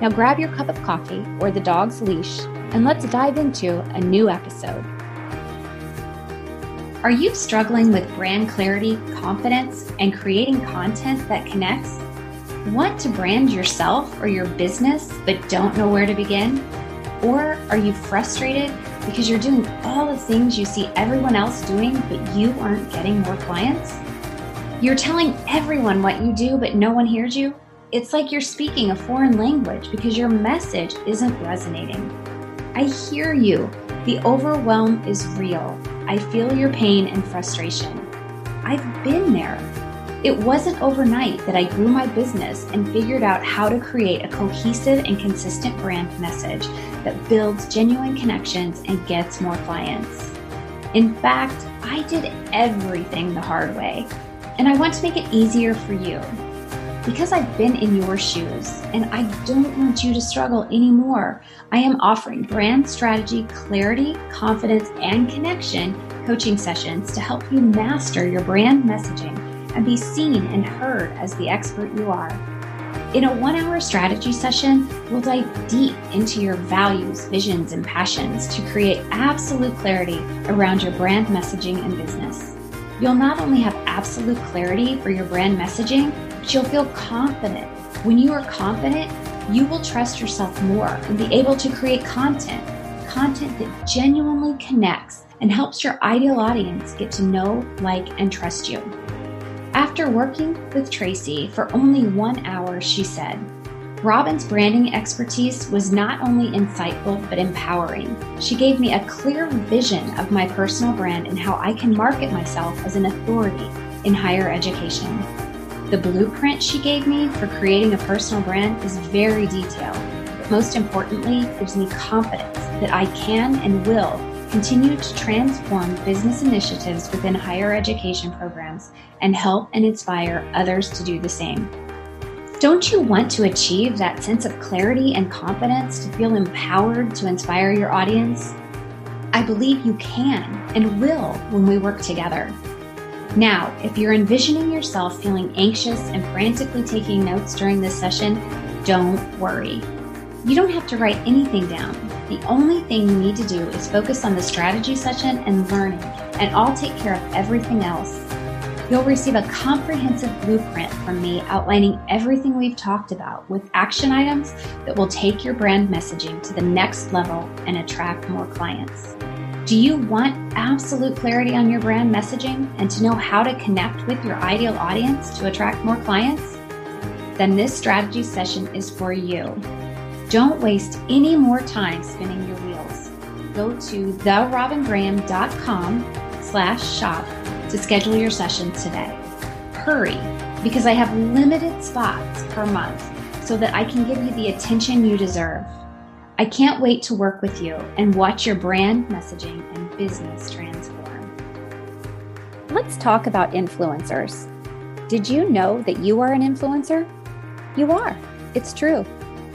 Now grab your cup of coffee or the dog's leash and let's dive into a new episode. Are you struggling with brand clarity, confidence, and creating content that connects? Want to brand yourself or your business but don't know where to begin? Or are you frustrated because you're doing all the things you see everyone else doing but you aren't getting more clients? You're telling everyone what you do but no one hears you? It's like you're speaking a foreign language because your message isn't resonating. I hear you. The overwhelm is real. I feel your pain and frustration. I've been there. It wasn't overnight that I grew my business and figured out how to create a cohesive and consistent brand message that builds genuine connections and gets more clients. In fact, I did everything the hard way, and I want to make it easier for you because I've been in your shoes and I don't want you to struggle anymore, I am offering brand strategy, clarity, confidence, and connection coaching sessions to help you master your brand messaging and be seen and heard as the expert you are. In a one hour strategy session, we'll dive deep into your values, visions, and passions to create absolute clarity around your brand messaging and business. You'll not only have absolute clarity for your brand messaging, but you'll feel confident. When you are confident, you will trust yourself more and be able to create content, content that genuinely connects and helps your ideal audience get to know, like, and trust you. After working with Tracy for only one hour, she said, Robin's branding expertise was not only insightful but empowering. She gave me a clear vision of my personal brand and how I can market myself as an authority in higher education. The blueprint she gave me for creating a personal brand is very detailed, but most importantly, gives me confidence that I can and will continue to transform business initiatives within higher education programs and help and inspire others to do the same. Don't you want to achieve that sense of clarity and confidence to feel empowered to inspire your audience? I believe you can and will when we work together. Now, if you're envisioning yourself feeling anxious and frantically taking notes during this session, don't worry. You don't have to write anything down. The only thing you need to do is focus on the strategy session and learning, and I'll take care of everything else You'll receive a comprehensive blueprint from me outlining everything we've talked about with action items that will take your brand messaging to the next level and attract more clients. Do you want absolute clarity on your brand messaging and to know how to connect with your ideal audience to attract more clients? Then this strategy session is for you. Don't waste any more time spinning your wheels. Go to therobingraham.com slash shop to schedule your sessions today. Hurry, because I have limited spots per month so that I can give you the attention you deserve. I can't wait to work with you and watch your brand messaging and business transform. Let's talk about influencers. Did you know that you are an influencer? You are. It's true.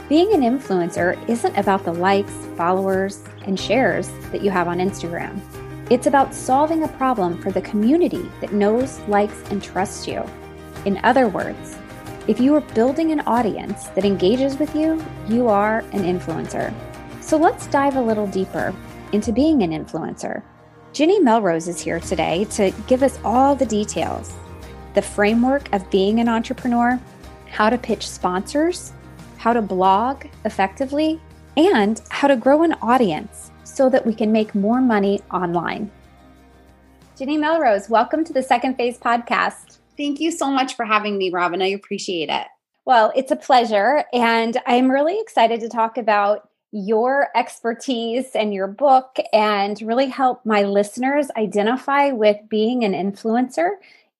Being an influencer isn't about the likes, followers, and shares that you have on Instagram. It's about solving a problem for the community that knows, likes, and trusts you. In other words, if you are building an audience that engages with you, you are an influencer. So let's dive a little deeper into being an influencer. Jenny Melrose is here today to give us all the details the framework of being an entrepreneur, how to pitch sponsors, how to blog effectively, and how to grow an audience so that we can make more money online. Jenny Melrose, welcome to the Second Phase podcast. Thank you so much for having me, Robin. I appreciate it. Well, it's a pleasure. And I'm really excited to talk about your expertise and your book and really help my listeners identify with being an influencer,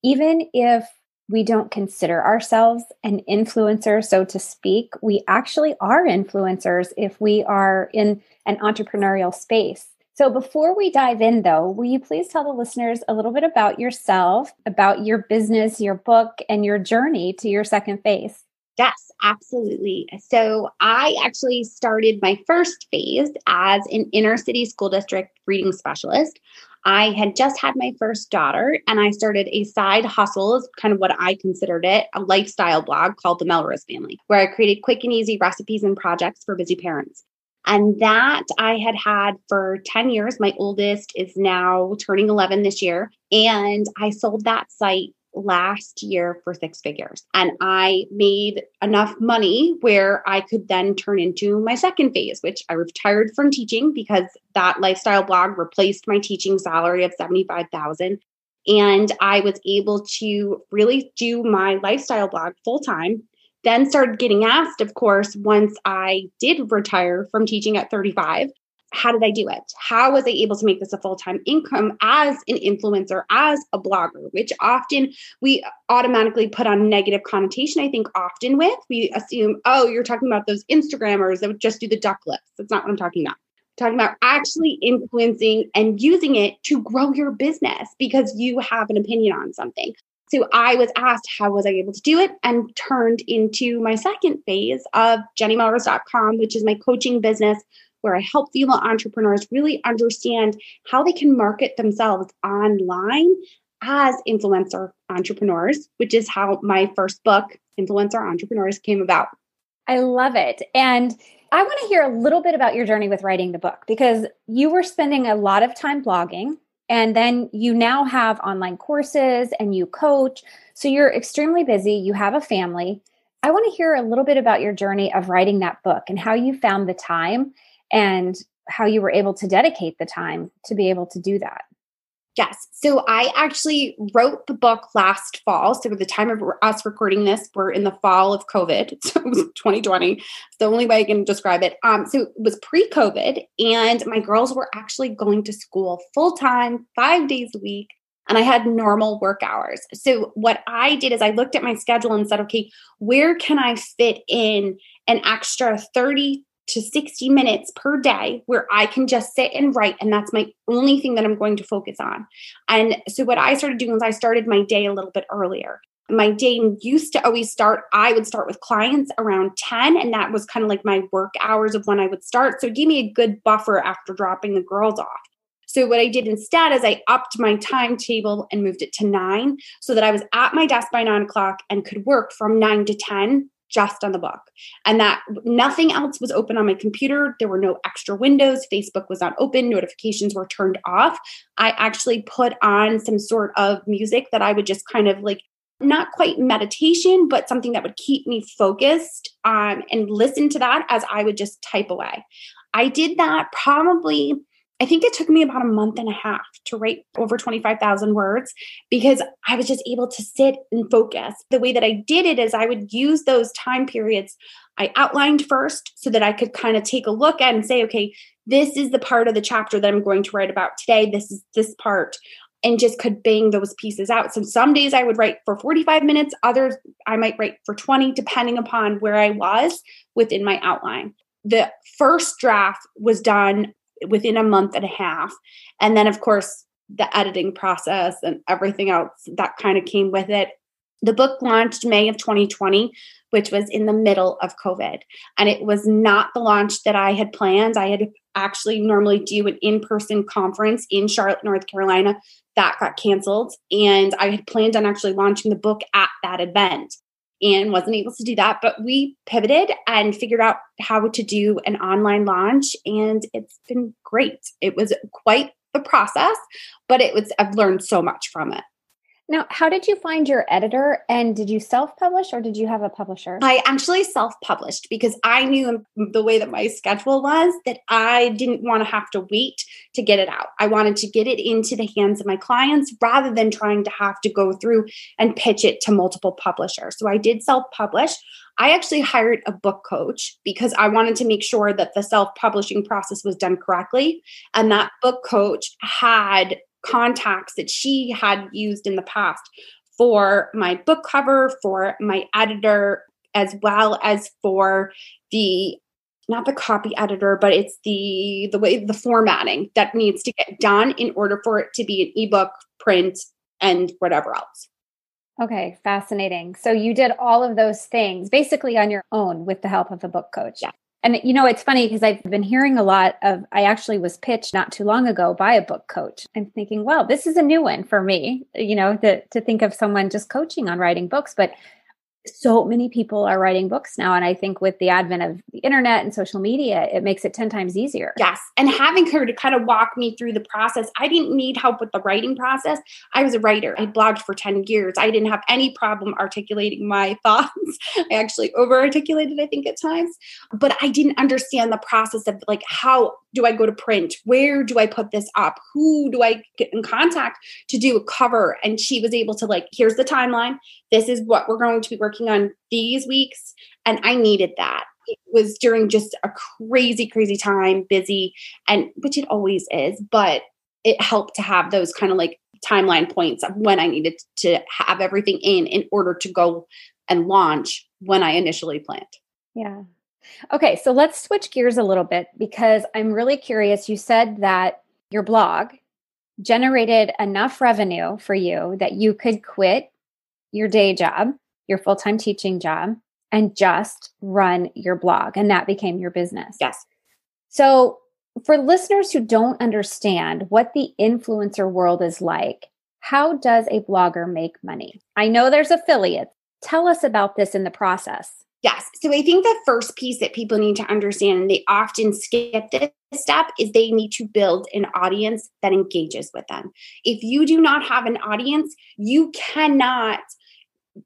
even if we don't consider ourselves an influencer, so to speak. We actually are influencers if we are in an entrepreneurial space. So, before we dive in, though, will you please tell the listeners a little bit about yourself, about your business, your book, and your journey to your second phase? Yes, absolutely. So I actually started my first phase as an inner city school district reading specialist. I had just had my first daughter and I started a side hustle, is kind of what I considered it, a lifestyle blog called The Melrose Family, where I created quick and easy recipes and projects for busy parents. And that I had had for 10 years. My oldest is now turning 11 this year. And I sold that site last year for six figures. And I made enough money where I could then turn into my second phase, which I retired from teaching because that lifestyle blog replaced my teaching salary of 75,000 and I was able to really do my lifestyle blog full time. Then started getting asked, of course, once I did retire from teaching at 35, how did I do it? How was I able to make this a full time income as an influencer, as a blogger, which often we automatically put on negative connotation, I think, often with. We assume, oh, you're talking about those Instagrammers that would just do the duck lips. That's not what I'm talking about. Talking about actually influencing and using it to grow your business because you have an opinion on something. So I was asked, how was I able to do it? And turned into my second phase of jennymelrose.com, which is my coaching business where I help female entrepreneurs really understand how they can market themselves online as influencer entrepreneurs, which is how my first book, Influencer Entrepreneurs, came about. I love it. And I want to hear a little bit about your journey with writing the book because you were spending a lot of time blogging and then you now have online courses and you coach. So you're extremely busy, you have a family. I want to hear a little bit about your journey of writing that book and how you found the time and how you were able to dedicate the time to be able to do that. Yes. So I actually wrote the book last fall. So at the time of us recording this, we're in the fall of COVID. So it was 2020. It's the only way I can describe it. Um, so it was pre-COVID, and my girls were actually going to school full time, five days a week. And I had normal work hours. So, what I did is I looked at my schedule and said, okay, where can I fit in an extra 30 to 60 minutes per day where I can just sit and write. And that's my only thing that I'm going to focus on. And so, what I started doing was I started my day a little bit earlier. My day used to always start, I would start with clients around 10, and that was kind of like my work hours of when I would start. So, it gave me a good buffer after dropping the girls off. So, what I did instead is I upped my timetable and moved it to nine so that I was at my desk by nine o'clock and could work from nine to 10 just on the book. And that nothing else was open on my computer. There were no extra windows. Facebook was not open. Notifications were turned off. I actually put on some sort of music that i would just kind of like not quite meditation but something that would keep me focused um, and listen to that as i would just type away. I did that probably I think it took me about a month and a half to write over 25,000 words because I was just able to sit and focus. The way that I did it is I would use those time periods I outlined first so that I could kind of take a look at and say, okay, this is the part of the chapter that I'm going to write about today. This is this part. And just could bang those pieces out. So some days I would write for 45 minutes, others I might write for 20, depending upon where I was within my outline the first draft was done within a month and a half. And then, of course, the editing process and everything else that kind of came with it. The book launched May of 2020, which was in the middle of COVID. And it was not the launch that I had planned. I had actually normally do an in person conference in Charlotte, North Carolina. That got canceled. And I had planned on actually launching the book at that event and wasn't able to do that. But we pivoted and figured out how to do an online launch, and it's been great. It was quite the process, but it was I've learned so much from it. Now, how did you find your editor and did you self publish or did you have a publisher? I actually self published because I knew mm, the way that my schedule was that I didn't want to have to wait to get it out. I wanted to get it into the hands of my clients rather than trying to have to go through and pitch it to multiple publishers. So I did self publish. I actually hired a book coach because I wanted to make sure that the self publishing process was done correctly. And that book coach had contacts that she had used in the past for my book cover, for my editor, as well as for the not the copy editor, but it's the the way the formatting that needs to get done in order for it to be an ebook, print, and whatever else. Okay, fascinating. So you did all of those things basically on your own with the help of a book coach. Yeah. And you know, it's funny because I've been hearing a lot of I actually was pitched not too long ago by a book coach. I'm thinking, well, this is a new one for me, you know, to to think of someone just coaching on writing books, but so many people are writing books now. And I think with the advent of the internet and social media, it makes it 10 times easier. Yes. And having her to kind of walk me through the process, I didn't need help with the writing process. I was a writer. I blogged for 10 years. I didn't have any problem articulating my thoughts. I actually over articulated, I think, at times. But I didn't understand the process of like, how do I go to print? Where do I put this up? Who do I get in contact to do a cover? And she was able to, like, here's the timeline. This is what we're going to be working on these weeks. And I needed that. It was during just a crazy, crazy time, busy, and which it always is, but it helped to have those kind of like timeline points of when I needed to have everything in in order to go and launch when I initially planned. Yeah. Okay, so let's switch gears a little bit because I'm really curious. You said that your blog generated enough revenue for you that you could quit your day job, your full time teaching job, and just run your blog. And that became your business. Yes. So, for listeners who don't understand what the influencer world is like, how does a blogger make money? I know there's affiliates. Tell us about this in the process. Yes. So I think the first piece that people need to understand, and they often skip this step, is they need to build an audience that engages with them. If you do not have an audience, you cannot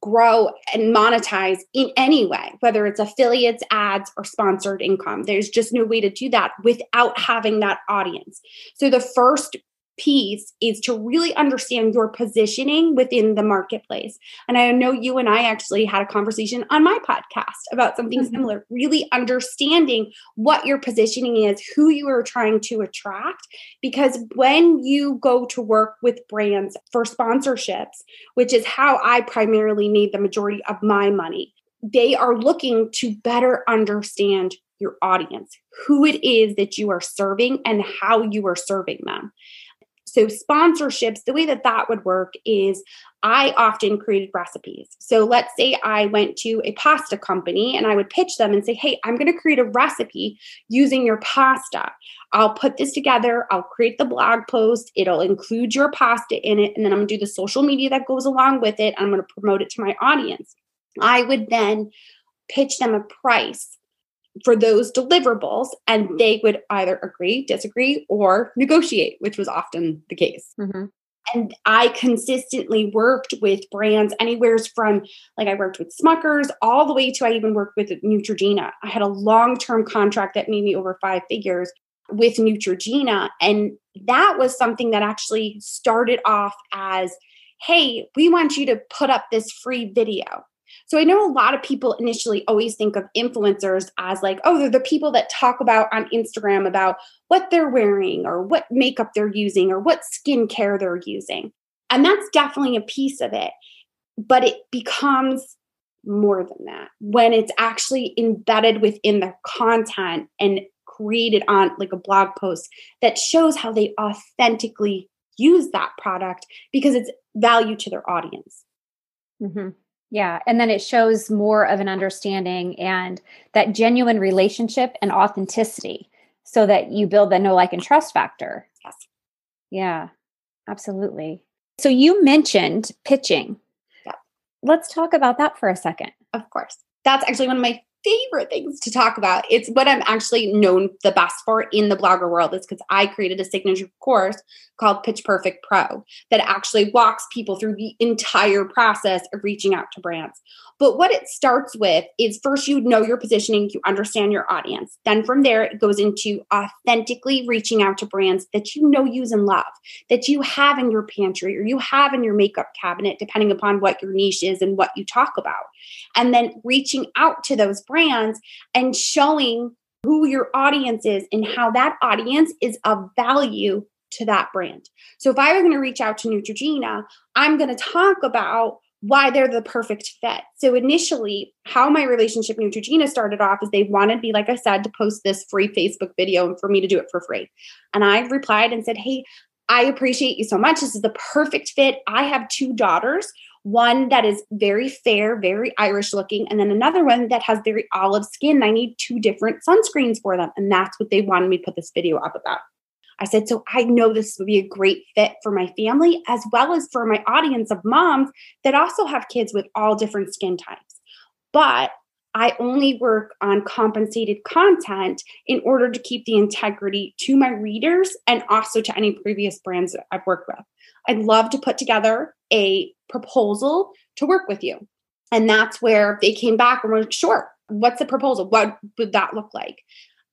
grow and monetize in any way, whether it's affiliates, ads, or sponsored income. There's just no way to do that without having that audience. So the first piece is to really understand your positioning within the marketplace. And I know you and I actually had a conversation on my podcast about something mm-hmm. similar, really understanding what your positioning is, who you are trying to attract. Because when you go to work with brands for sponsorships, which is how I primarily made the majority of my money, they are looking to better understand your audience, who it is that you are serving, and how you are serving them. So, sponsorships, the way that that would work is I often created recipes. So, let's say I went to a pasta company and I would pitch them and say, Hey, I'm going to create a recipe using your pasta. I'll put this together, I'll create the blog post, it'll include your pasta in it, and then I'm going to do the social media that goes along with it. I'm going to promote it to my audience. I would then pitch them a price for those deliverables and mm-hmm. they would either agree, disagree, or negotiate, which was often the case. Mm-hmm. And I consistently worked with brands anywhere from like I worked with Smuckers all the way to I even worked with Neutrogena. I had a long term contract that made me over five figures with Neutrogena. And that was something that actually started off as hey, we want you to put up this free video. So I know a lot of people initially always think of influencers as like, oh, they're the people that talk about on Instagram about what they're wearing or what makeup they're using or what skincare they're using. And that's definitely a piece of it. But it becomes more than that when it's actually embedded within the content and created on like a blog post that shows how they authentically use that product because it's value to their audience. Mm-hmm. Yeah. And then it shows more of an understanding and that genuine relationship and authenticity so that you build the know, like, and trust factor. Yes. Yeah, absolutely. So you mentioned pitching. Yeah. Let's talk about that for a second. Of course. That's actually one of my favorite things to talk about. It's what I'm actually known the best for in the blogger world is because I created a signature course called Pitch Perfect Pro that actually walks people through the entire process of reaching out to brands. But what it starts with is first you know your positioning, you understand your audience. Then from there, it goes into authentically reaching out to brands that you know, use, and love, that you have in your pantry or you have in your makeup cabinet, depending upon what your niche is and what you talk about. And then reaching out to those brands and showing who your audience is and how that audience is of value to that brand. So if I was going to reach out to Neutrogena, I'm going to talk about why they're the perfect fit. So initially, how my relationship with Neutrogena started off is they wanted me, like I said, to post this free Facebook video and for me to do it for free. And I replied and said, Hey, I appreciate you so much. This is the perfect fit. I have two daughters, one that is very fair, very Irish looking, and then another one that has very olive skin. I need two different sunscreens for them. And that's what they wanted me to put this video up about. I said, so I know this would be a great fit for my family as well as for my audience of moms that also have kids with all different skin types. But I only work on compensated content in order to keep the integrity to my readers and also to any previous brands that I've worked with. I'd love to put together a proposal to work with you. And that's where they came back and were like, sure, what's the proposal? What would that look like?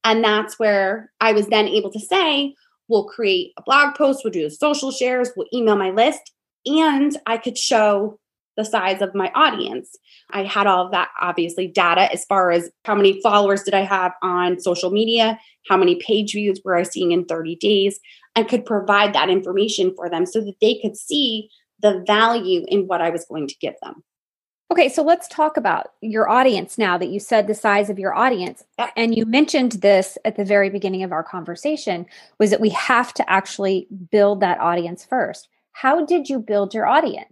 And that's where I was then able to say, we'll create a blog post, we'll do the social shares, we'll email my list, and I could show the size of my audience. I had all of that obviously data as far as how many followers did I have on social media, how many page views were I seeing in 30 days, and could provide that information for them so that they could see the value in what I was going to give them. Okay, so let's talk about your audience now that you said the size of your audience. And you mentioned this at the very beginning of our conversation was that we have to actually build that audience first. How did you build your audience?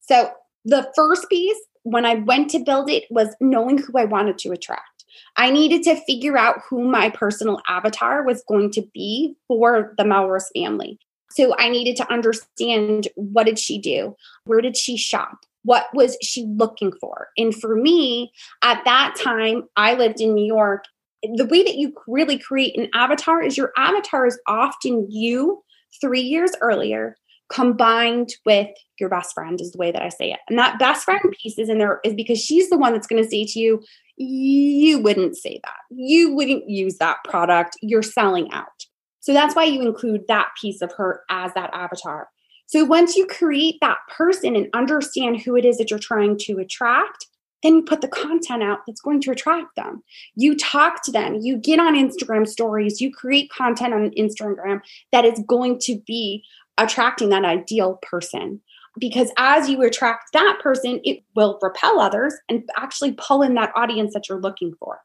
So, the first piece when I went to build it was knowing who I wanted to attract. I needed to figure out who my personal avatar was going to be for the Melrose family. So I needed to understand what did she do? Where did she shop? what was she looking for? And for me, at that time, I lived in New York. The way that you really create an avatar is your avatar is often you three years earlier combined with your best friend is the way that I say it. And that best friend piece is in there is because she's the one that's going to say to you, you wouldn't say that. You wouldn't use that product. You're selling out. So that's why you include that piece of her as that avatar. So once you create that person and understand who it is that you're trying to attract, then you put the content out that's going to attract them. You talk to them, you get on Instagram stories, you create content on Instagram that is going to be attracting that ideal person. Because as you attract that person, it will repel others and actually pull in that audience that you're looking for.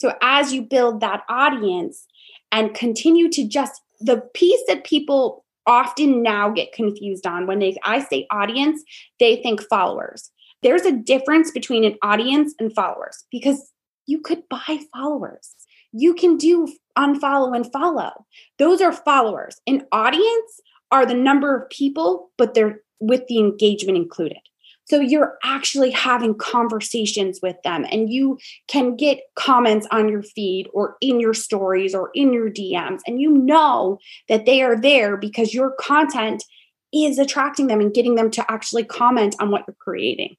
So as you build that audience and continue to just the piece that people often now get confused on when they I say audience, they think followers. There's a difference between an audience and followers because you could buy followers. You can do unfollow and follow. Those are followers. An audience are the number of people, but they're with the engagement included. So you're actually having conversations with them and you can get comments on your feed or in your stories or in your DMs. And you know that they are there because your content is attracting them and getting them to actually comment on what you're creating.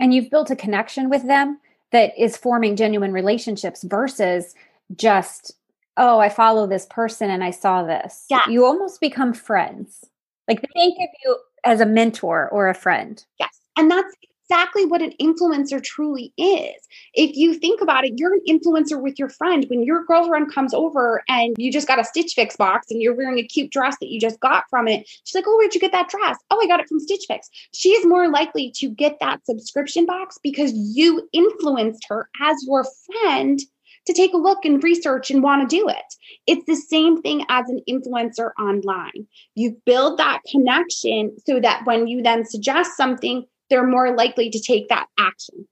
And you've built a connection with them that is forming genuine relationships versus just, oh, I follow this person and I saw this. Yeah. You almost become friends. Like they think of you as a mentor or a friend. Yes. And that's exactly what an influencer truly is. If you think about it, you're an influencer with your friend. When your girlfriend comes over and you just got a Stitch Fix box and you're wearing a cute dress that you just got from it, she's like, Oh, where'd you get that dress? Oh, I got it from Stitch Fix. She is more likely to get that subscription box because you influenced her as your friend to take a look and research and want to do it. It's the same thing as an influencer online. You build that connection so that when you then suggest something, they're more likely to take that action.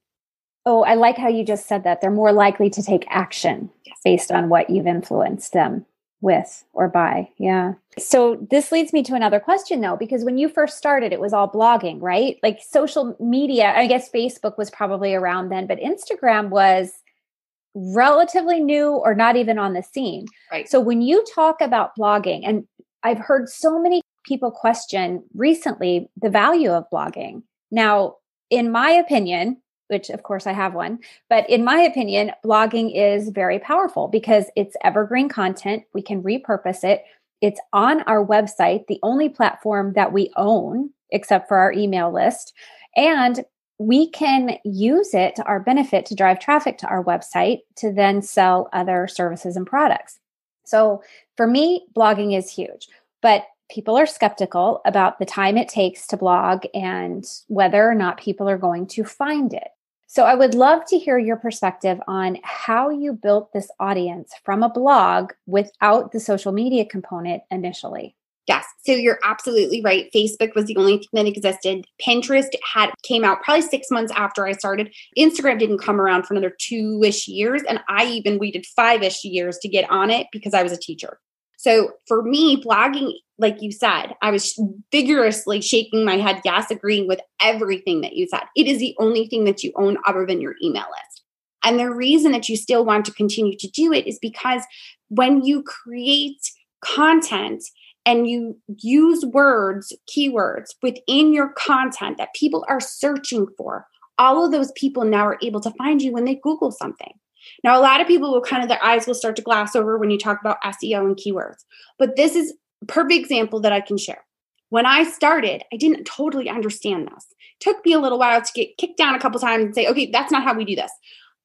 Oh, I like how you just said that. They're more likely to take action yes. based on what you've influenced them with or by. Yeah. So this leads me to another question though, because when you first started, it was all blogging, right? Like social media, I guess Facebook was probably around then, but Instagram was relatively new or not even on the scene. Right. So when you talk about blogging, and I've heard so many people question recently the value of blogging. Now, in my opinion, which of course I have one, but in my opinion, blogging is very powerful because it's evergreen content. We can repurpose it. It's on our website, the only platform that we own except for our email list. And we can use it to our benefit to drive traffic to our website to then sell other services and products. So for me, blogging is huge, but people are skeptical about the time it takes to blog and whether or not people are going to find it. So I would love to hear your perspective on how you built this audience from a blog without the social media component initially. Yes. So you're absolutely right. Facebook was the only thing that existed. Pinterest had came out probably six months after I started. Instagram didn't come around for another two-ish years. And I even waited five-ish years to get on it because I was a teacher. So for me, blogging, like you said, I was vigorously shaking my head, yes, agreeing with everything that you said. It is the only thing that you own other than your email list. And the reason that you still want to continue to do it is because when you create content and you use words, keywords within your content that people are searching for, all of those people now are able to find you when they Google something. Now, a lot of people will kind of, their eyes will start to glass over when you talk about SEO and keywords, but this is a perfect example that I can share. When I started, I didn't totally understand this. It took me a little while to get kicked down a couple times and say, okay, that's not how we do this.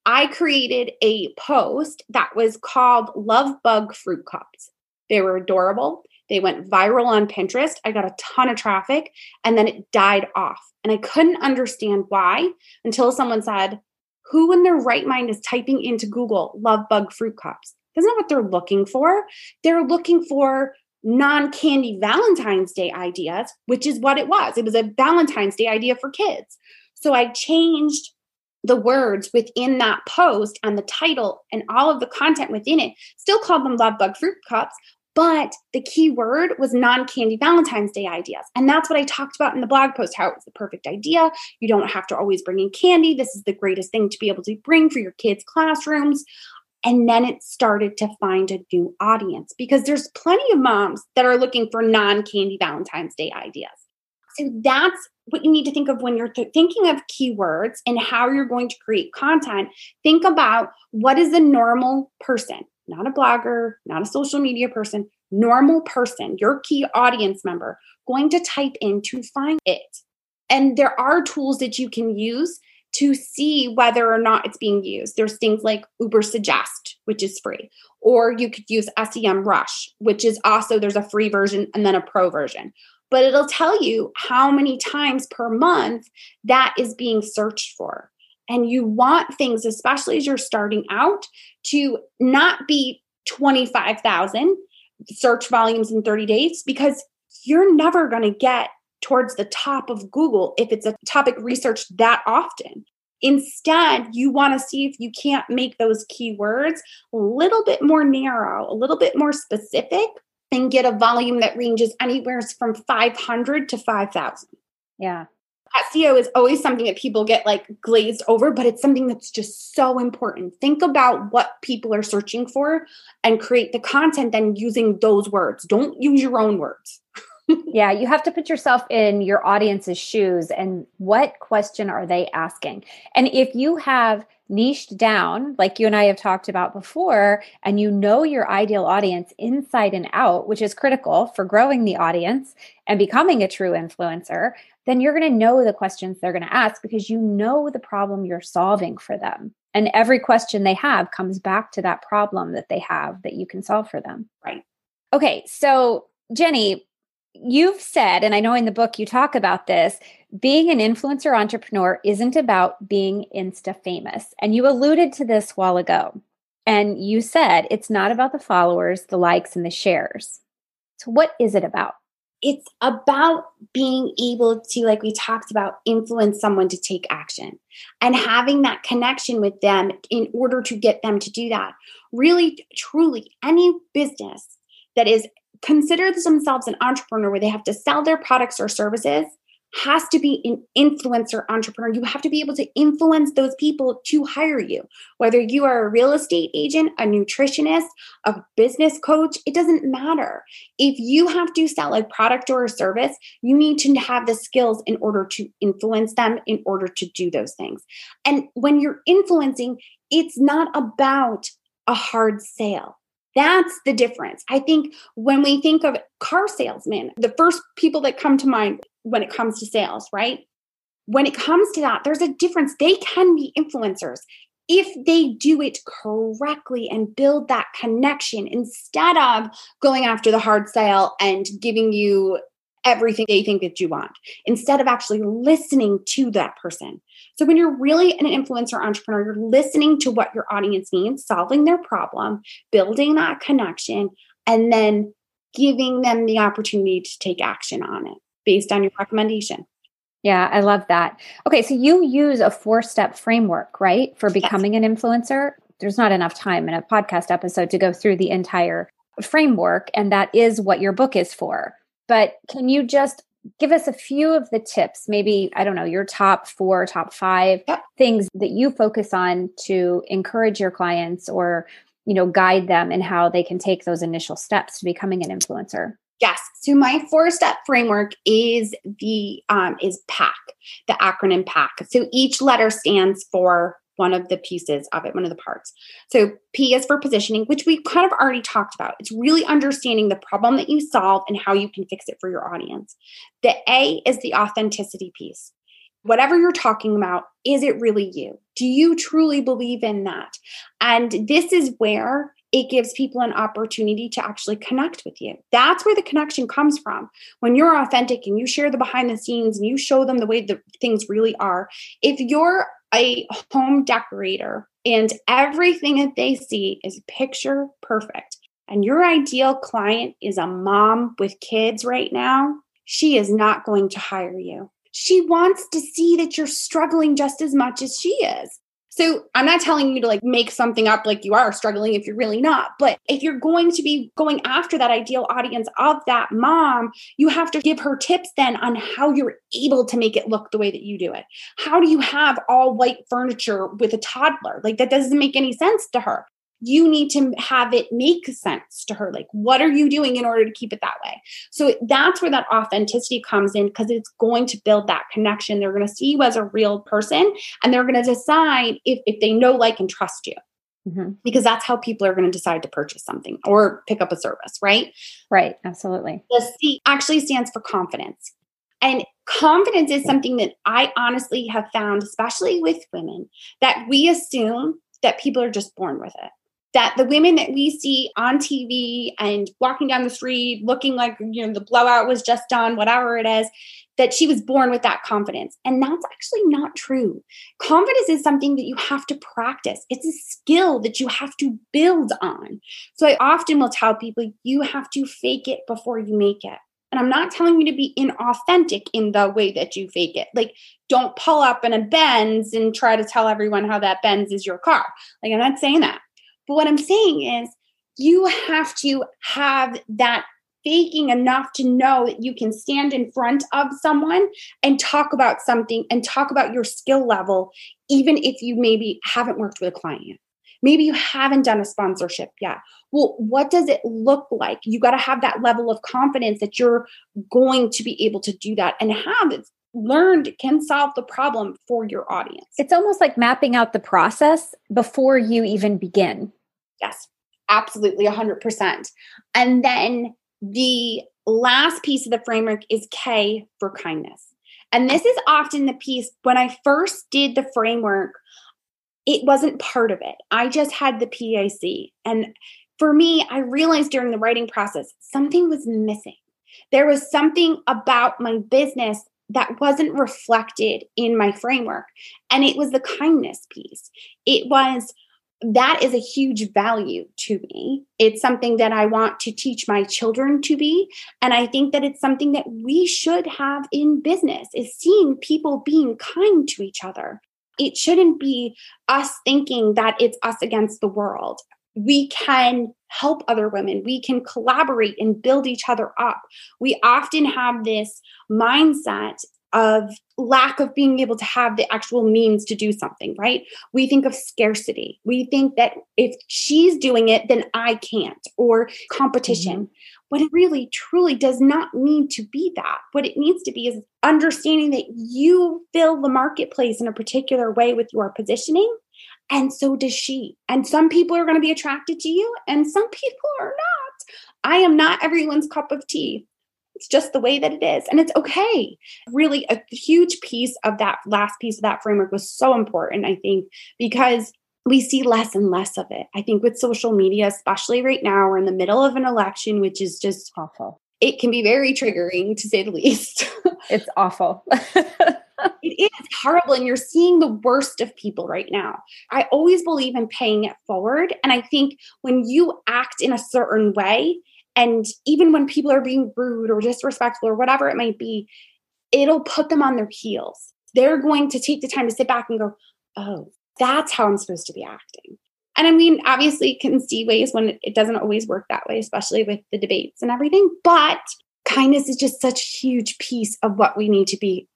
I created a post that was called Love Bug Fruit Cups. They were adorable. They went viral on Pinterest. I got a ton of traffic and then it died off. And I couldn't understand why until someone said, Who in their right mind is typing into Google love bug fruit cups? That's not what they're looking for. They're looking for non candy Valentine's Day ideas, which is what it was. It was a Valentine's Day idea for kids. So I changed the words within that post and the title and all of the content within it, still called them Love Bug Fruit Cups, but the key word was non candy Valentine's Day ideas. And that's what I talked about in the blog post how it was the perfect idea. You don't have to always bring in candy. This is the greatest thing to be able to bring for your kids' classrooms. And then it started to find a new audience because there's plenty of moms that are looking for non candy Valentine's Day ideas. So that's what you need to think of when you're th- thinking of keywords and how you're going to create content. Think about what is a normal person not a blogger, not a social media person, normal person, your key audience member, going to type in to find it. And there are tools that you can use to see whether or not it's being used. There's things like Ubersuggest, which is free, or you could use SEMrush, which is also there's a free version and then a pro version. But it'll tell you how many times per month that is being searched for. And you want things, especially as you're starting out, to not be 25,000 search volumes in 30 days because you're never going to get towards the top of Google if it's a topic researched that often. Instead, you want to see if you can't make those keywords a little bit more narrow, a little bit more specific, and get a volume that ranges anywhere from 500 to 5,000. Yeah. SEO is always something that people get like glazed over, but it's something that's just so important. Think about what people are searching for and create the content then using those words. Don't use your own words. yeah, you have to put yourself in your audience's shoes and what question are they asking? And if you have niched down, like you and I have talked about before, and you know your ideal audience inside and out, which is critical for growing the audience and becoming a true influencer, then you're going to know the questions they're going to ask because you know the problem you're solving for them. And every question they have comes back to that problem that they have that you can solve for them. Right. Okay. So, Jenny, you've said, and I know in the book you talk about this, being an influencer entrepreneur isn't about being insta famous. And you alluded to this while ago. And you said it's not about the followers, the likes, and the shares. So, what is it about? it's about being able to, like we talked about, influence someone to take action and having that connection with them in order to get them to do that. Really, truly, any business that is considers themselves an entrepreneur where they have to sell their products or services has to be an influencer entrepreneur. You have to be able to influence those people to hire you. Whether you are a real estate agent, a nutritionist, a business coach, it doesn't matter. If you have to sell a product or a service, you need to have the skills in order to influence them, in order to do those things. And when you're influencing, it's not about a hard sale. That's the difference. I think when we think of car salesmen, the first people that come to mind when it comes to sales, right? When it comes to that, there's a difference. They can be influencers if they do it correctly and build that connection instead of going after the hard sale and giving you everything they think that you want instead of actually listening to that person. So when you're really an influencer entrepreneur, you're listening to what your audience needs, solving their problem, building that connection, and then giving them the opportunity to take action on it based on your recommendation. Yeah, I love that. Okay, so you use a four step framework, right, for becoming yes. an influencer? There's not enough time in a podcast episode to go through the entire framework, and that is what your book is for. But can you just give us a few of the tips, maybe, I don't know, your top four, top five yep. things that you focus on to encourage your clients or, you know, guide them in how they can take those initial steps to becoming an influencer? Yes. So my four-step framework is the um, is PAC, the acronym PAC. So each letter stands for one of the pieces of it, one of the parts. So P is for positioning, which we kind of already talked about. It's really understanding the problem that you solve and how you can fix it for your audience. The A is the authenticity piece. Whatever you're talking about, is it really you? Do you truly believe in that? And this is where it gives people an opportunity to actually connect with you. That's where the connection comes from. When you're authentic and you share the behind the scenes and you show them the way that things really are. If you're a home decorator and everything that they see is picture perfect, and your ideal client is a mom with kids right now, she is not going to hire you. She wants to see that you're struggling just as much as she is. So I'm not telling you to like make something up like you are struggling if you're really not. But if you're going to be going after that ideal audience of that mom, you have to give her tips then on how you're able to make it look the way that you do it. How do you have all white furniture with a toddler? Like that doesn't make any sense to her you need to have it make sense to her. Like, what are you doing in order to keep it that way? So that's where that authenticity comes in because it's going to build that connection. They're going to see you as a real person and they're going to decide if, if they know, like, and trust you. Mm-hmm. Because that's how people are going to decide to purchase something or pick up a service, right? Right, absolutely. The C actually stands for confidence. And confidence is something that I honestly have found, especially with women, that we assume that people are just born with it that the women that we see on TV and walking down the street looking like, you know, the blowout was just done, whatever it is, that she was born with that confidence. And that's actually not true. Confidence is something that you have to practice, it's a skill that you have to build on. So I often will tell people you have to fake it before you make it. And I'm not telling you to be inauthentic in the way that you fake it. Like, don't pull up in a Benz and try to tell everyone how that Benz is your car. Like, I'm not saying that. But what I'm saying is, you have to have that faking enough to know that you can stand in front of someone and talk about something and talk about your skill level, even if you maybe haven't worked with a client. Maybe you haven't done a sponsorship yet. Well, what does it look like? You got to have that level of confidence that you're going to be able to do that and have it learned can solve the problem for your audience. It's almost like mapping out the process before you even begin. Yes, absolutely 100%. And then the last piece of the framework is K for kindness. And this is often the piece when I first did the framework, it wasn't part of it. I just had the PAC. And for me, I realized during the writing process, something was missing. There was something about my business that wasn't reflected in my framework. And it was the kindness piece. It was that is a huge value to me. It's something that I want to teach my children to be. And I think that it's something that we should have in business is seeing people being kind to each other. It shouldn't be us thinking that it's us against the world. We can help other women. We can collaborate and build each other up. We often have this mindset of lack of being able to have the actual means to do something, right? We think of scarcity. We think that if she's doing it, then I can't, or competition. Mm-hmm. When it really truly does not need to be that. What it needs to be is understanding that you fill the marketplace in a particular way with your positioning. And so does she. And some people are going to be attracted to you, and some people are not. I am not everyone's cup of tea. It's just the way that it is. And it's okay. Really, a huge piece of that last piece of that framework was so important, I think, because we see less and less of it. I think with social media, especially right now, we're in the middle of an election, which is just awful. It can be very triggering to say the least. it's awful. it is horrible. And you're seeing the worst of people right now. I always believe in paying it forward. And I think when you act in a certain way, and even when people are being rude or disrespectful or whatever it might be, it'll put them on their heels. They're going to take the time to sit back and go, oh, that's how I'm supposed to be acting. And I mean, obviously, can see ways when it doesn't always work that way, especially with the debates and everything. But kindness is just such a huge piece of what we need to be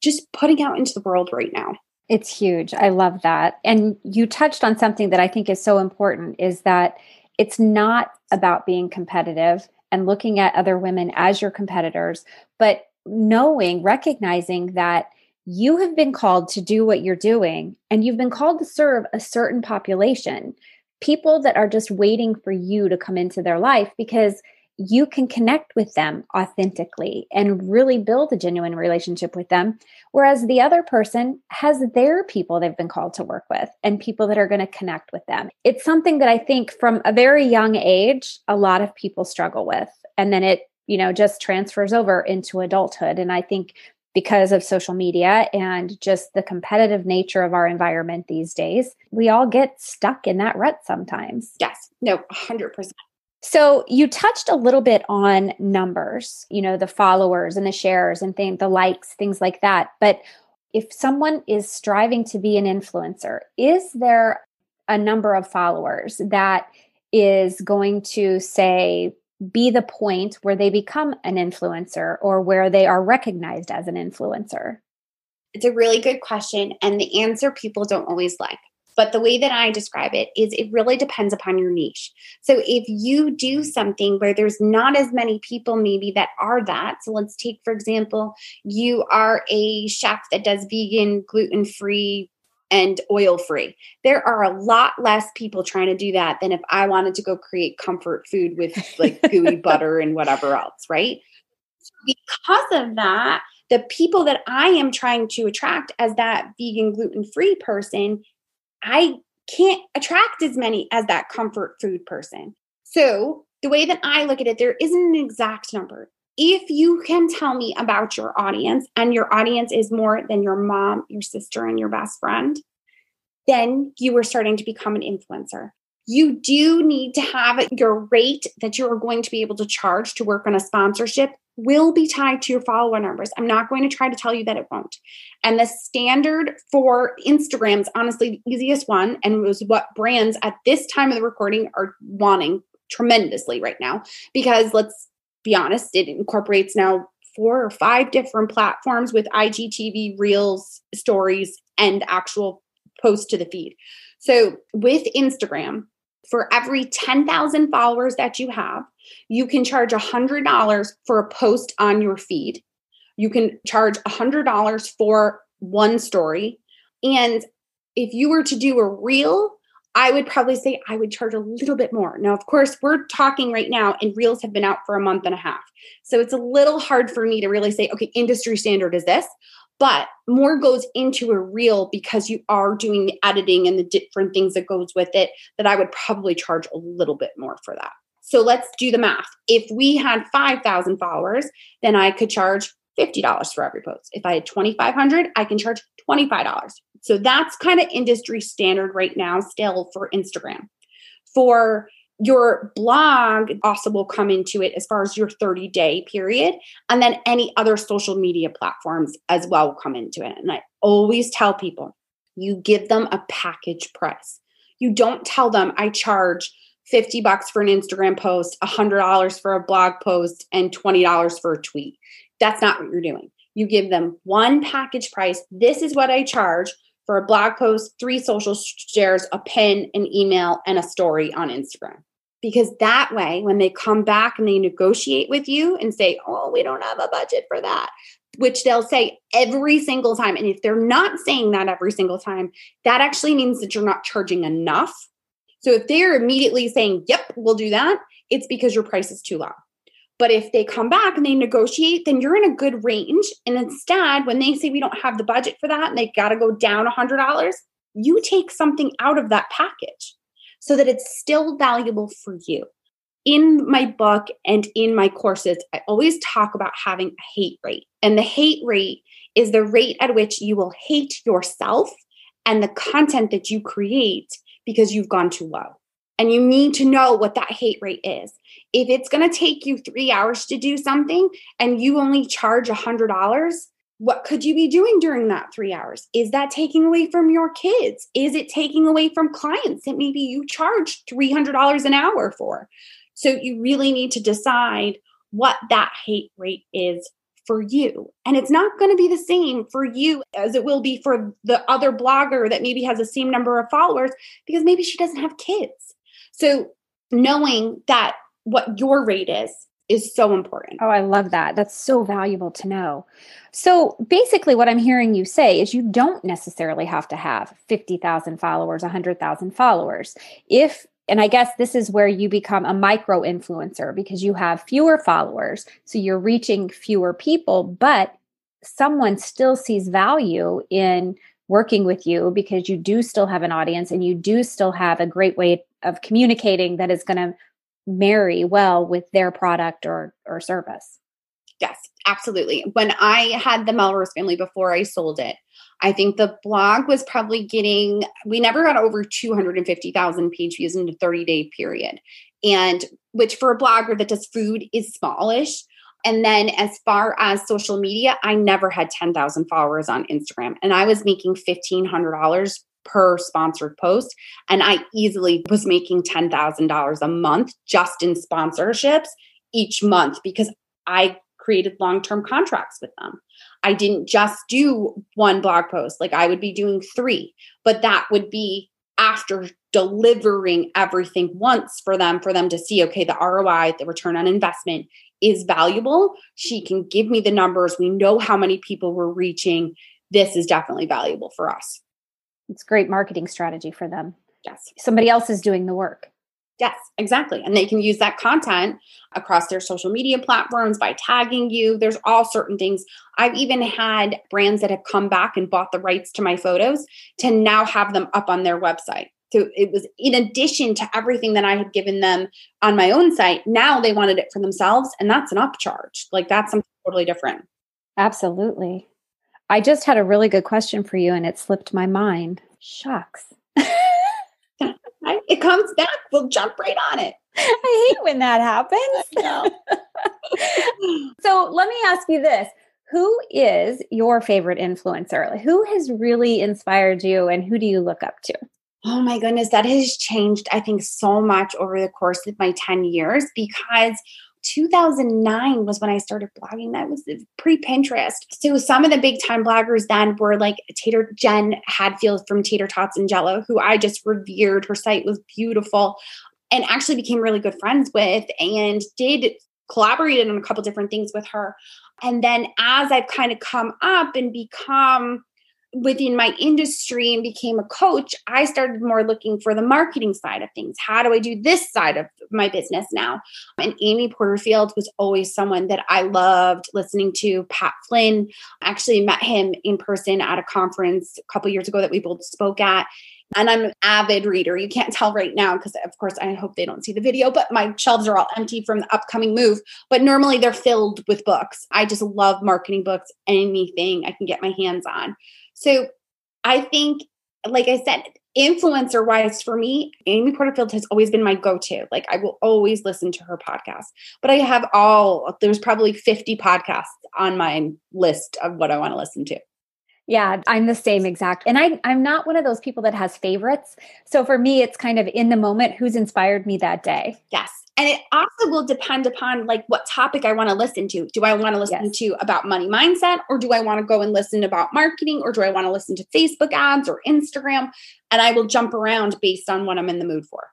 just putting out into the world right now. It's huge. I love that. And you touched on something that I think is so important is that it's not about being competitive and looking at other women as your competitors, but knowing, recognizing that you have been called to do what you're doing and you've been called to serve a certain population, people that are just waiting for you to come into their life because you can connect with them authentically and really build a genuine relationship with them. Whereas the other person has their people they've been called to work with and people that are going to connect with them. It's something that I think from a very young age, a lot of people struggle with. And then it, you know, just transfers over into adulthood. And I think because of social media and just the competitive nature of our environment these days, we all get stuck in that rut sometimes. Yes, no, 100%. So you touched a little bit on numbers, you know, the followers and the shares and the likes, things like that. But if someone is striving to be an influencer, is there a number of followers that is going to say be the point where they become an influencer or where they are recognized as an influencer? It's a really good question. And the answer people don't always like. But the way that I describe it is it really depends upon your niche. So if you do mm-hmm. something where there's not as many people maybe that are that, so let's take, for example, you are a chef that does vegan, gluten free, and oil free. There are a lot less people trying to do that than if I wanted to go create comfort food with like gooey butter and whatever else, right? Because of that, the people that I am trying to attract as that vegan gluten free person I can't attract as many as that comfort food person. So, the way that I look at it, there isn't an exact number. If you can tell me about your audience and your audience is more than your mom, your sister, and your best friend, then you are starting to become an influencer. You do need to have your rate that you are going to be able to charge to work on a sponsorship will be tied to your follower numbers. I'm not going to try to tell you that it won't. And the standard for Instagram's honestly the easiest one and was what brands at this time of the recording are wanting tremendously right now because let's be honest, it incorporates now four or five different platforms with IGTV, Reels, stories, and actual post to the feed. So with Instagram, for every 10,000 followers that you have, you can charge $100 for a post on your feed. You can charge $100 for one story. And if you were to do a reel, I would probably say I would charge a little bit more. Now, of course, we're talking right now, and reels have been out for a month and a half. So it's a little hard for me to really say, okay, industry standard is this. But more goes into a reel because you are doing the editing and the different things that goes with it that I would probably charge a little bit more for that. So let's do the math. If we had 5,000 followers, then I could charge $50 for every post. If I had 2,500, I can charge $25. So that's kind of industry standard right now, still for Instagram. For your blog also will come into it as far as your 30 day period. And then any other social media platforms as well will come into it. And I always tell people you give them a package price. You don't tell them I charge 50 bucks for an Instagram post, $100 for a blog post, and $20 for a tweet. That's not what you're doing. You give them one package price. This is what I charge for a blog post, three social shares, a pin, an email, and a story on Instagram. Because that way, when they come back and they negotiate with you and say, Oh, we don't have a budget for that, which they'll say every single time. And if they're not saying that every single time, that actually means that you're not charging enough. So if they're immediately saying, Yep, we'll do that, it's because your price is too low. But if they come back and they negotiate, then you're in a good range. And instead, when they say we don't have the budget for that and they got to go down $100, you take something out of that package so that it's still valuable for you. In my book and in my courses, I always talk about having a hate rate. And the hate rate is the rate at which you will hate yourself and the content that you create because you've gone too low. And you need to know what that hate rate is. If it's going to take you three hours to do something and you only charge a $100, what could you be doing during that three hours? Is that taking away from your kids? Is it taking away from clients that maybe you charge $300 an hour for? So you really need to decide what that hate rate is for you. And it's not going to be the same for you as it will be for the other blogger that maybe has the same number of followers because maybe she doesn't have kids. So knowing that what your rate is is so important. Oh, I love that. That's so valuable to know. So basically, what I'm hearing you say is you don't necessarily have to have 50,000 followers, 100,000 followers. If and I guess this is where you become a micro influencer because you have fewer followers. So you're reaching fewer people, but someone still sees value in working with you because you do still have an audience and you do still have a great way of communicating that is going to marry well with their product or or service. Yes, absolutely. When I had the Melrose family before I sold it, I think the blog was probably getting, we never got over 250,000 page views in a 30 day period. And which for a blogger that does food is smallish. And then as far as social media, I never had 10,000 followers on Instagram and I was making $1,500 per sponsored post. And I easily was making $10,000 a month just in sponsorships each month because I created long term contracts with them. I didn't just do one blog post, like I would be doing three, but that would be after delivering everything once for them, for them to see, okay, the ROI, the return on investment is valuable. She can give me the numbers. We know how many people we're reaching. This is definitely valuable for us. It's great marketing strategy for them. Yes. Somebody else is doing the work. Yes, exactly. And they can use that content across their social media platforms by tagging you. There's all certain things. I've even had brands that have come back and bought the rights to my photos to now have them up on their website. So it was in addition to everything that I had given them on my own site, now they wanted it for themselves. And that's an upcharge. Like that's something totally different. Absolutely. I just had a really good question for you and it slipped my mind. Shucks. it comes back. We'll jump right on it. I hate when that happens. so let me ask you this. Who is your favorite influencer? Who has really inspired you and who do you look up to? Oh my goodness, that has changed, I think, so much over the course of my 10 years because 2009 was when I started blogging. That was pre Pinterest. So some of the big time bloggers then were like Tater Jen Hadfield from Tater Tots and Jello, who I just revered. Her site was beautiful and actually became really good friends with and did collaborated on a couple different things with her. And then as I've kind of come up and become within my industry and became a coach, I started more looking for the marketing side of things. How do I do this side of my business now? And Amy Porterfield was always someone that I loved listening to. Pat Flynn, I actually met him in person at a conference a couple years ago that we both spoke at. And I'm an avid reader. You can't tell right now because, of course, I hope they don't see the video, but my shelves are all empty from the upcoming move. But normally they're filled with books. I just love marketing books, anything I can get my hands on. So I think, like I said, influencer wise for me, Amy Porterfield has always been my go to. Like I will always listen to her podcast, but I have all, there's probably 50 podcasts on my list of what I want to listen to. Yeah, I'm the same exact. And I I'm not one of those people that has favorites. So for me it's kind of in the moment who's inspired me that day. Yes. And it also will depend upon like what topic I want to listen to. Do I want to listen yes. to about money mindset or do I want to go and listen about marketing or do I want to listen to Facebook ads or Instagram? And I will jump around based on what I'm in the mood for.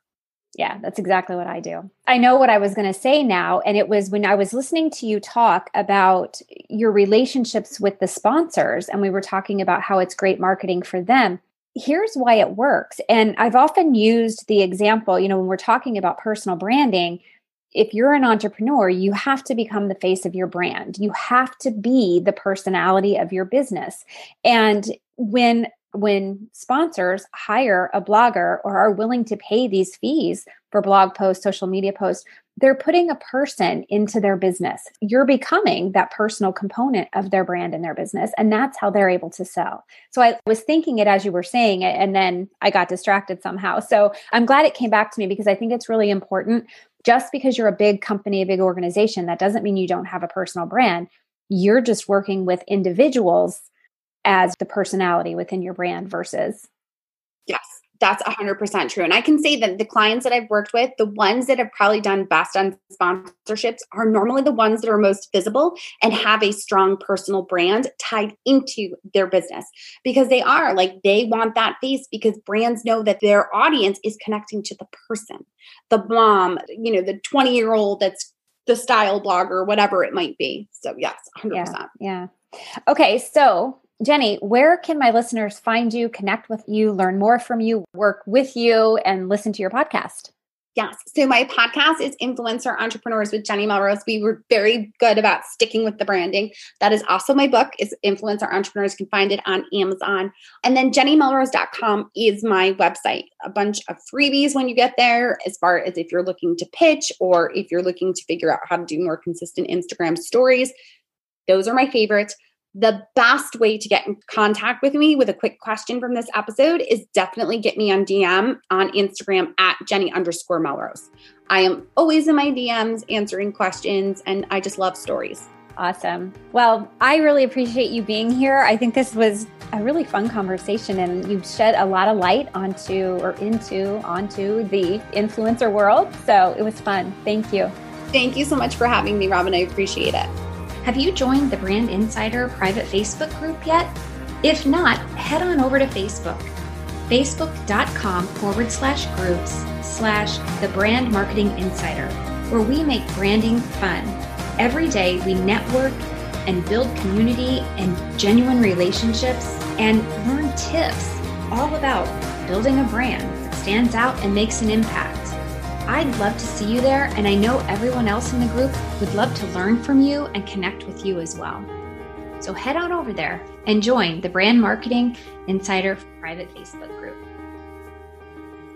Yeah, that's exactly what I do. I know what I was going to say now. And it was when I was listening to you talk about your relationships with the sponsors, and we were talking about how it's great marketing for them. Here's why it works. And I've often used the example, you know, when we're talking about personal branding, if you're an entrepreneur, you have to become the face of your brand. You have to be the personality of your business. And when when sponsors hire a blogger or are willing to pay these fees for blog posts, social media posts, they're putting a person into their business. You're becoming that personal component of their brand and their business. And that's how they're able to sell. So I was thinking it as you were saying it, and then I got distracted somehow. So I'm glad it came back to me because I think it's really important. Just because you're a big company, a big organization, that doesn't mean you don't have a personal brand. You're just working with individuals as the personality within your brand versus yes that's 100% true. And i can say that the clients that i've worked with the ones that have probably done best on sponsorships are normally the ones that are most visible and have a strong personal brand tied into their business because they are like they want that face because brands know that their audience is connecting to the person the mom you know the 20 year old that's the style blogger whatever it might be. So yes 100% yeah, yeah. okay so Jenny, where can my listeners find you, connect with you, learn more from you, work with you, and listen to your podcast? Yes. So my podcast is Influencer Entrepreneurs with Jenny Melrose. We were very good about sticking with the branding. That is also my book is Influencer Entrepreneurs. You can find it on Amazon. And then jennymelrose.com is my website. A bunch of freebies when you get there as far as if you're looking to pitch or if you're looking to figure out how to do more consistent Instagram stories. Those are my favorites the best way to get in contact with me with a quick question from this episode is definitely get me on DM on Instagram at Jenny underscore Melrose. I am always in my DMs answering questions and I just love stories. Awesome. Well, I really appreciate you being here. I think this was a really fun conversation and you've shed a lot of light onto or into onto the influencer world. So it was fun. Thank you. Thank you so much for having me, Robin. I appreciate it. Have you joined the Brand Insider private Facebook group yet? If not, head on over to Facebook, facebook.com forward slash groups slash the brand marketing insider, where we make branding fun. Every day we network and build community and genuine relationships and learn tips all about building a brand that stands out and makes an impact. I'd love to see you there, and I know everyone else in the group would love to learn from you and connect with you as well. So head on over there and join the Brand Marketing Insider private Facebook group.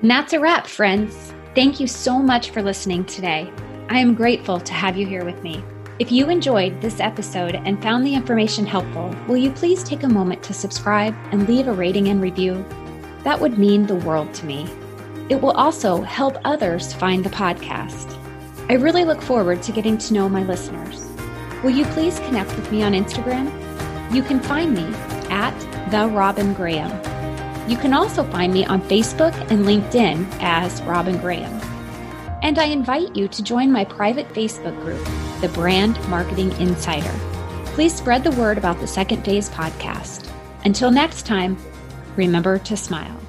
And that's a wrap, friends. Thank you so much for listening today. I am grateful to have you here with me. If you enjoyed this episode and found the information helpful, will you please take a moment to subscribe and leave a rating and review? That would mean the world to me. It will also help others find the podcast. I really look forward to getting to know my listeners. Will you please connect with me on Instagram? You can find me at the Robin Graham. You can also find me on Facebook and LinkedIn as Robin Graham. And I invite you to join my private Facebook group, the Brand Marketing Insider. Please spread the word about the Second Phase podcast. Until next time, remember to smile.